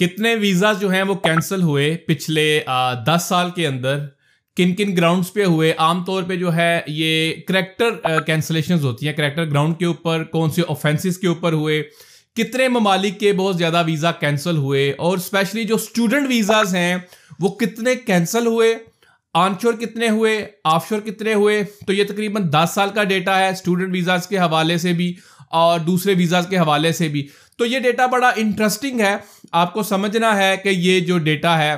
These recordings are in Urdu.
کتنے ویزاز جو ہیں وہ کینسل ہوئے پچھلے دس سال کے اندر؟ کن کن گراؤنڈز پہ ہوئے؟ عام طور پہ جو ہے یہ کریکٹر کینسلیشنز ہوتی ہیں کریکٹر گراؤنڈ کے اوپر، کون سے آفینسز کے اوپر ہوئے؟ کتنے ممالک کے بہت زیادہ ویزا کینسل ہوئے؟ اور اسپیشلی جو اسٹوڈنٹ ویزاز ہیں وہ کتنے کینسل ہوئے؟ آن شور کتنے ہوئے؟ آف شور کتنے ہوئے؟ تو یہ تقریباً دس سال کا ڈیٹا ہے اسٹوڈنٹ ویزاز کے حوالے سے بھی اور دوسرے ویزاز کے حوالے سے بھی۔ تو یہ ڈیٹا بڑا انٹرسٹنگ ہے۔ آپ کو سمجھنا ہے کہ یہ جو ڈیٹا ہے،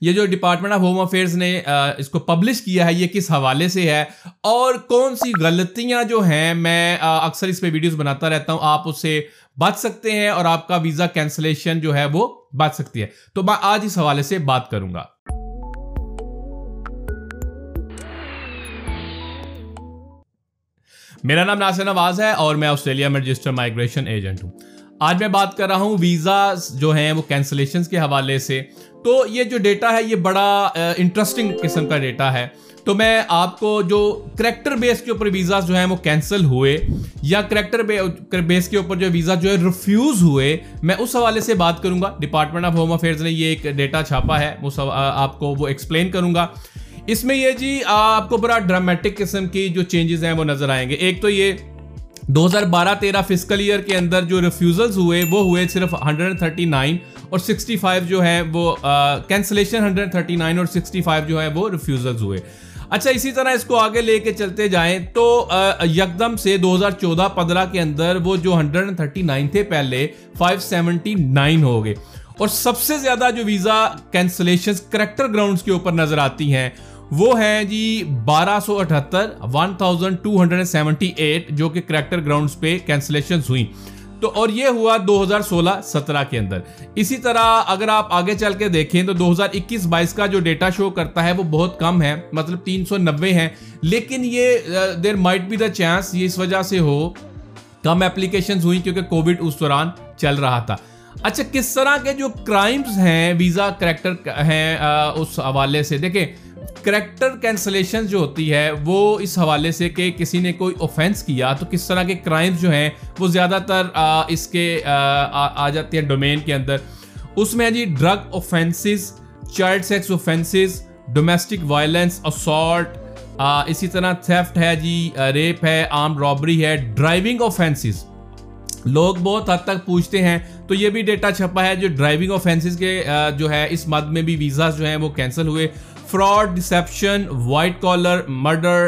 یہ جو ڈپارٹمنٹ آف ہوم افیئرز نے اس کو پبلش کیا ہے، یہ کس حوالے سے ہے؟ اور کون سی غلطیاں جو ہیں، میں اکثر اس پہ ویڈیوز بناتا رہتا ہوں۔ آپ اس سے بچ سکتے ہیں اور آپ کا ویزا کینسلیشن جو ہے وہ بچ سکتی ہے۔ تو میں آج اس حوالے سے بات کروں گا۔ میرا نام ناصر نواز ہے اور میں آسٹریلیا میں رجسٹر مائگریشن ایجنٹ ہوں۔ آج میں بات کر رہا ہوں ویزاز جو ہیں وہ کینسلیشنز کے حوالے سے۔ تو یہ جو ڈیٹا ہے یہ بڑا انٹرسٹنگ قسم کا ڈیٹا ہے۔ تو میں آپ کو جو کریکٹر بیس کے اوپر ویزاز جو ہیں وہ کینسل ہوئے یا کریکٹر بیس کے اوپر جو ویزا جو ہے ریفیوز ہوئے، میں اس حوالے سے بات کروں گا۔ ڈپارٹمنٹ آف ہوم افیئرز نے یہ ایک ڈیٹا چھاپا ہے آپ کو وہ ایکسپلین کروں گا۔ اس میں یہ جی آپ کو بڑا ڈرامیٹک قسم کی جو چینجز ہیں وہ نظر آئیں گے۔ ایک تو یہ، دو ہزار بارہ تیرہ فسکل ایئر کے اندر جو ریفیوزلز ہوئے، وہ ہوئے صرف ہنڈریڈ تھرٹی نائن اور سکسٹی فائیو جو ہے وہ کینسلیشن ہنڈریڈ تھرٹی نائن اور سکسٹی فائیو جو ہے وہ ریفیوزلز ہوئے۔ اچھا اسی طرح اس کو آگے لے کے چلتے جائیں تو یکدم سے دو ہزار چودہ پندرہ کے اندر وہ جو ہنڈریڈ تھرٹی نائن تھے پہلے فائیو سیونٹی نائن ہو گئے۔ اور سب سے زیادہ جو ویزا کینسلیشن کریکٹر گراؤنڈز کے اوپر نظر آتی ہیں۔ وہ ہیں جی بارہ سو اٹھہتر one thousand two hundred seventy eight جو کہ کریکٹر گراؤنڈز پہ کینسلیشن ہوئی تو اور یہ ہوا دو ہزار سولہ سترہ کے اندر۔ اسی طرح اگر آپ آگے چل کے دیکھیں تو دو ہزار اکیس بائیس کا جو ڈیٹا شو کرتا ہے وہ بہت کم ہے مطلب تین سو نوے ہیں۔ لیکن یہ there might be the chance یہ اس وجہ سے ہو، کم اپلیکیشنز ہوئی کیونکہ کووڈ اس دوران چل رہا تھا۔ اچھا کس طرح کے جو کرائمز ہیں ویزا کریکٹر ہیں اس حوالے سے؟ دیکھیں کریکٹر کینسلیشن جو ہوتی ہے، وہ اس حوالے سے کہ کسی نے کوئی اوفینس کیا تو کس طرح کے کرائمز جو ہیں، وہ زیادہ تر اس کے، آ جاتے ہیں ڈومین کے اندر۔ اس میں جی ہے جی drug offences child sex offences domestic violence assault اسی طرح تھیفٹ ہے جی ریپ ہے آرم رابری ہے ڈرائیونگ اوفینسز لوگ بہت حد تک پوچھتے ہیں، تو یہ بھی ڈیٹا چھپا ہے جو ڈرائیونگ اوفینسز کے جو ہے، اس مد میں بھی ویزاز جو ہیں وہ کینسل ہوئے۔ Fraud deception white collar murder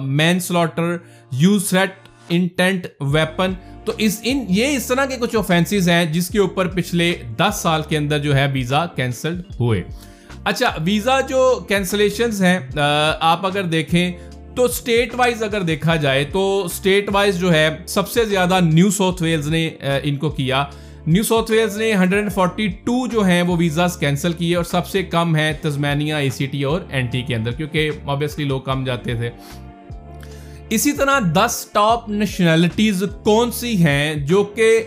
manslaughter use threat intent weapon تو اس ان یہ اس طرح کے کچھ اوفینسز ہیں جس کے اوپر پچھلے دس سال کے اندر جو ہے ویزا کینسلڈ ہوئے۔ اچھا ویزا جو کینسلیشنز ہیں آپ اگر دیکھیں تو اسٹیٹ وائز اگر دیکھا جائے تو اسٹیٹ وائز جو ہے سب سے زیادہ نیو ساؤتھ ویلز نے ان کو کیا۔ نیو ساؤتھ ویلز نے 142 جو ہیں وہ ویزاز کینسل کیے اور سب سے کم ہے تزمینیا اے سی ٹی اور این ٹی کے اندر، کیونکہ آبویسلی لوگ کم جاتے تھے۔ اسی طرح دس ٹاپ نیشنلٹیز کون سی ہیں جو کہ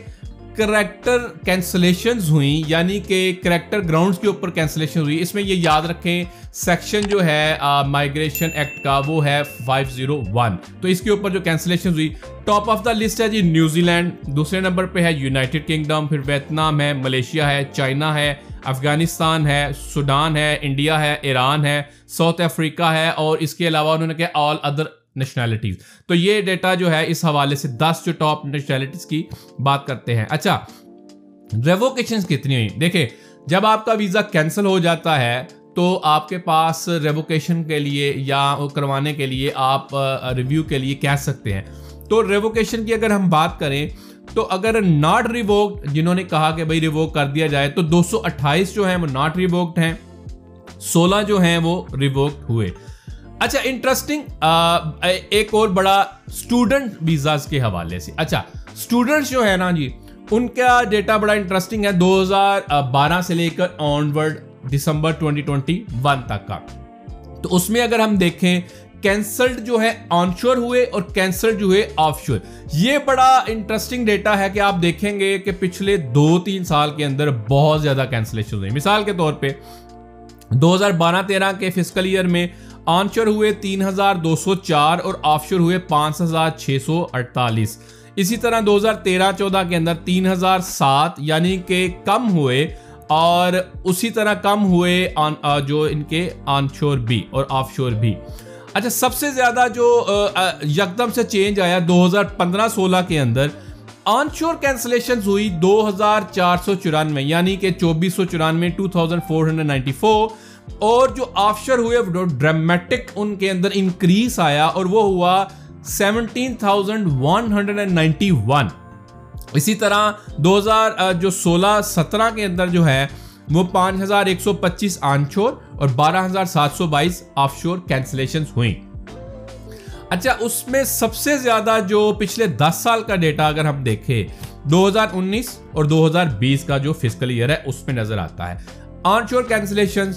کریکٹر کینسلیشنز ہوئیں یعنی کہ کریکٹر گراؤنڈز کے اوپر کینسلیشن ہوئی، اس میں یہ یاد رکھیں سیکشن جو ہے مائگریشن ایکٹ کا، وہ ہے 501 تو اس کے اوپر جو کینسلیشن ہوئی ٹاپ آف دا لسٹ ہے جی نیوزی لینڈ دوسرے نمبر پہ ہے یونائٹڈ کنگڈم پھر ویتنام ہے ملیشیا ہے چائنا ہے افغانستان ہے سوڈان ہے انڈیا ہے ایران ہے ساؤتھ افریقہ ہے، اور اس کے علاوہ انہوں نے کہا آل ادر نیشنلٹیز تو یہ ڈیٹا جو ہے اس حوالے سے دس جو ٹاپ نیشنلٹیز کی بات کرتے ہیں۔ اچھا ریووکیشن کتنی ہوئی؟ دیکھیں، جب آپ کا ویزا کینسل ہو جاتا ہے، تو آپ کے پاس ریووکیشن کے لیے یا کروانے کے لیے آپ ریویو کے لیے کہہ سکتے ہیں۔ تو ریووکیشن کی اگر ہم بات کریں، تو اگر ناٹ ریووکڈ جنہوں نے کہا کہ بھائی ریووک کر دیا جائے، تو دو سو اٹھائیس جو ہیں وہ ناٹ ریووکڈ ہیں، سولہ جو ہیں وہ ریووکڈ ہوئے۔ اچھا انٹرسٹنگ ایک اور بڑا اسٹوڈنٹ ویزاز کے حوالے سے۔ اچھا اسٹوڈنٹس جو ہے نا جی ان کا ڈیٹا بڑا انٹرسٹنگ ہے، دو ہزار بارہ سے لے کر آن ورڈ دسمبر ٹوینٹی ٹوینٹی ون تک کا۔ تو اس میں اگر ہم دیکھیں کینسلڈ جو ہے آن شور ہوئے اور کینسلڈ جو ہوئے آف شور یہ بڑا انٹرسٹنگ ڈیٹا ہے کہ آپ دیکھیں گے کہ پچھلے دو تین سال کے اندر بہت زیادہ کینسلیشن ہوئی مثال کے طور پہ، دو ہزار بارہ تیرہ کے فسکل ایئر میں آن شور ہوئے تین ہزار دو سو چار اور آف شور ہوئے پانچ ہزار چھ سو اڑتالیس۔ اسی طرح دو ہزار تیرہ چودہ کے اندر تین ہزار سات یعنی کہ کم ہوئے اور اسی طرح کم ہوئے جو ان کے آن شور بھی اور آف شور بھی۔ اچھا سب سے زیادہ جو یکدم سے چینج آیا دو ہزار پندرہ سولہ کے اندر آن شور کینسلیشن ہوئی دو ہزار چار سو چورانوے یعنی کہ چوبیس سو چورانوے، two thousand four hundred ninety four اور جو آفشر ہوئے ڈرامیٹک ان کے اندر انکریز آیا اور وہ ہوا seventeen thousand one hundred and ninety one. اسی طرح دو ہزار جو سولہ، سترہ کے اندر جو ہے وہ پانچ ہزار ایک سو پچیس آن شور اور بارہ ہزار سات سو بائیس آف شور کینسلیشن ہوئیں۔ اچھا اس میں سب سے زیادہ جو پچھلے دس سال کا ڈیٹا اگر ہم دیکھیں، دو ہزار انیس اور دو ہزار بیس کا جو فزیکل ایئر ہے، اس میں نظر آتا ہے۔ آن شور کینسلیشن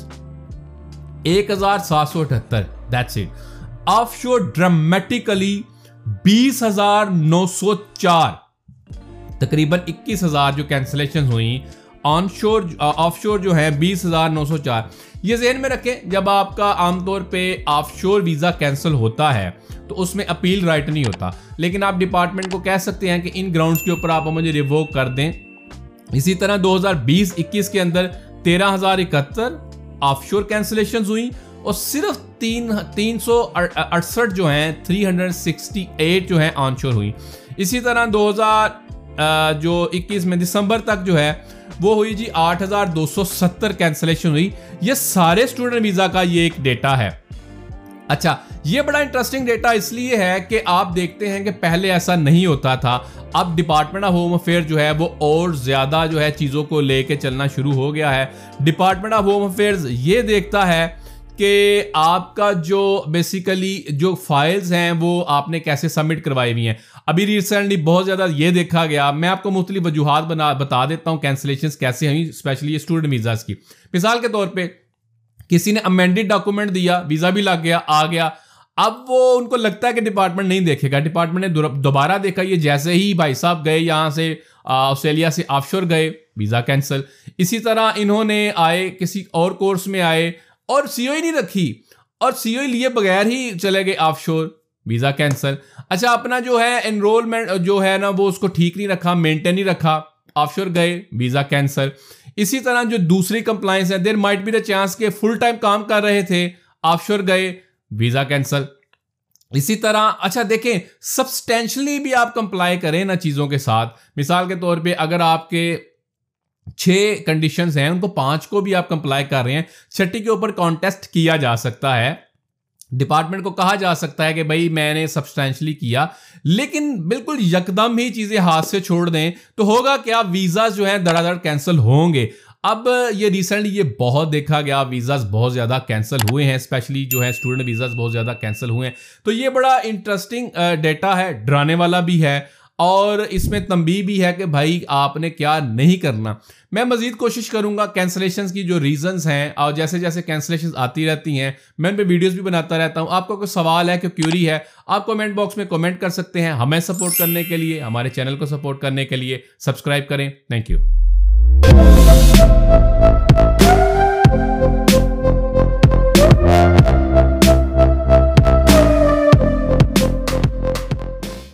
ایک ہزار سات سو اٹھتر that's it off sure dramatically بیس ہزار نو سو چار. تقریباً اکیس ہزار جو کینسلیشن ہوئی آن شور آف شور جو ہے، بیس ہزار نو سو چار. یہ ذہن میں رکھیں، جب آپ کا عام طور پہ آف شور ویزا کینسل ہوتا ہے، تو اس میں اپیل رائٹ نہیں ہوتا. لیکن آپ ڈپارٹمنٹ کو کہہ سکتے ہیں کہ ان گراؤنڈز کے اوپر آپ مجھے ریووک کر دیں. اسی طرح دو ہزار بیس اکیس کے اندر تیرہ ہزار اکہتر آف شور کینسلیشن ہوئیں اور صرف تین تین سو اڑسٹھ جو ہیں، تھری ہنڈریڈ سکسٹی ایٹ جو ہیں آن شور ہوئی اسی طرح دو ہزار جو اکیس میں دسمبر تک جو ہے، وہ ہوئی جی آٹھ ہزار دو سو ستر کینسلیشن ہوئی۔ یہ سارے اسٹوڈنٹ ویزا کا یہ ایک ڈیٹا ہے۔ اچھا یہ بڑا انٹرسٹنگ ڈیٹا اس لیے ہے کہ آپ دیکھتے ہیں کہ پہلے ایسا نہیں ہوتا تھا۔ اب ڈپارٹمنٹ آف ہوم افیئر جو ہے وہ اور زیادہ جو ہے چیزوں کو لے کے چلنا شروع ہو گیا ہے۔ ڈپارٹمنٹ آف ہوم افیئرز یہ دیکھتا ہے کہ آپ کا جو بیسیکلی جو فائلز ہیں وہ آپ نے کیسے سبمٹ کروائی ہوئی ہیں۔ ابھی ریسنٹلی بہت زیادہ یہ دیکھا گیا۔ میں آپ کو مختلف وجوہات بنا بتا دیتا ہوں۔ کینسلیشنز کیسے ہوئی اسپیشلی اسٹوڈنٹ ویزاز کی۔ مثال کے طور پہ کسی نے امینڈیڈ ڈاکومنٹ دیا ویزا بھی لگ گیا، آ گیا۔ اب وہ ان کو لگتا ہے کہ ڈپارٹمنٹ نہیں دیکھے گا۔ ڈپارٹمنٹ نے دوبارہ دیکھا، یہ جیسے ہی بھائی صاحب گئے یہاں سے آسٹریلیا سے آف شور گئے ویزا کینسل اسی طرح انہوں نے آئے، کسی اور کورس میں آئے اور سی او نہیں رکھی۔ اور سی او لیے بغیر ہی چلے گئے آف شور ویزا کینسل اچھا اپنا جو ہے انرولمنٹ جو ہے نا، وہ اس کو ٹھیک نہیں رکھا مینٹین نہیں رکھا۔ آف شور گئے ویزا کینسل اسی طرح جو دوسری کمپلائنس ہے there might be the chance کہ فل ٹائم کام کر رہے تھے آف شور گئے ویزا کینسل اسی طرح اچھا دیکھیں سبسٹینشلی بھی آپ کمپلائی کریں نا چیزوں کے ساتھ. مثال کے طور پہ، اگر آپ کے چھ کنڈیشنز ہیں، ان کو پانچ کو بھی آپ کمپلائی کر رہے ہیں، چھٹی کے اوپر کانٹیسٹ کیا جا سکتا ہے۔ ڈپارٹمنٹ کو کہا جا سکتا ہے کہ بھائی میں نے سبسٹینشلی کیا، لیکن بالکل یکدم ہی چیزیں ہاتھ سے چھوڑ دیں تو ہوگا کیا ویزاز جو ہیں دڑا دڑ کینسل ہوں گے۔ اب یہ ریسنٹلی یہ بہت دیکھا گیا ویزاز بہت زیادہ کینسل ہوئے ہیں اسپیشلی جو ہے اسٹوڈنٹ ویزاز بہت زیادہ کینسل ہوئے ہیں۔ تو یہ بڑا انٹرسٹنگ ڈیٹا ہے، ڈرانے والا بھی ہے۔ اور اس میں تنبیہ بھی ہے کہ بھائی آپ نے کیا نہیں کرنا۔ میں مزید کوشش کروں گا کینسلیشنز کی جو ریزنز ہیں، اور جیسے جیسے کینسلیشنز آتی رہتی ہیں، میں ان پہ ویڈیوز بھی بناتا رہتا ہوں۔ آپ کو کوئی سوال ہے کہ کیوری ہے، آپ کومنٹ باکس میں کومنٹ کر سکتے ہیں ہمیں سپورٹ کرنے کے لیے، ہمارے چینل کو سپورٹ کرنے کے لیے۔ سبسکرائب کریں۔ Thank you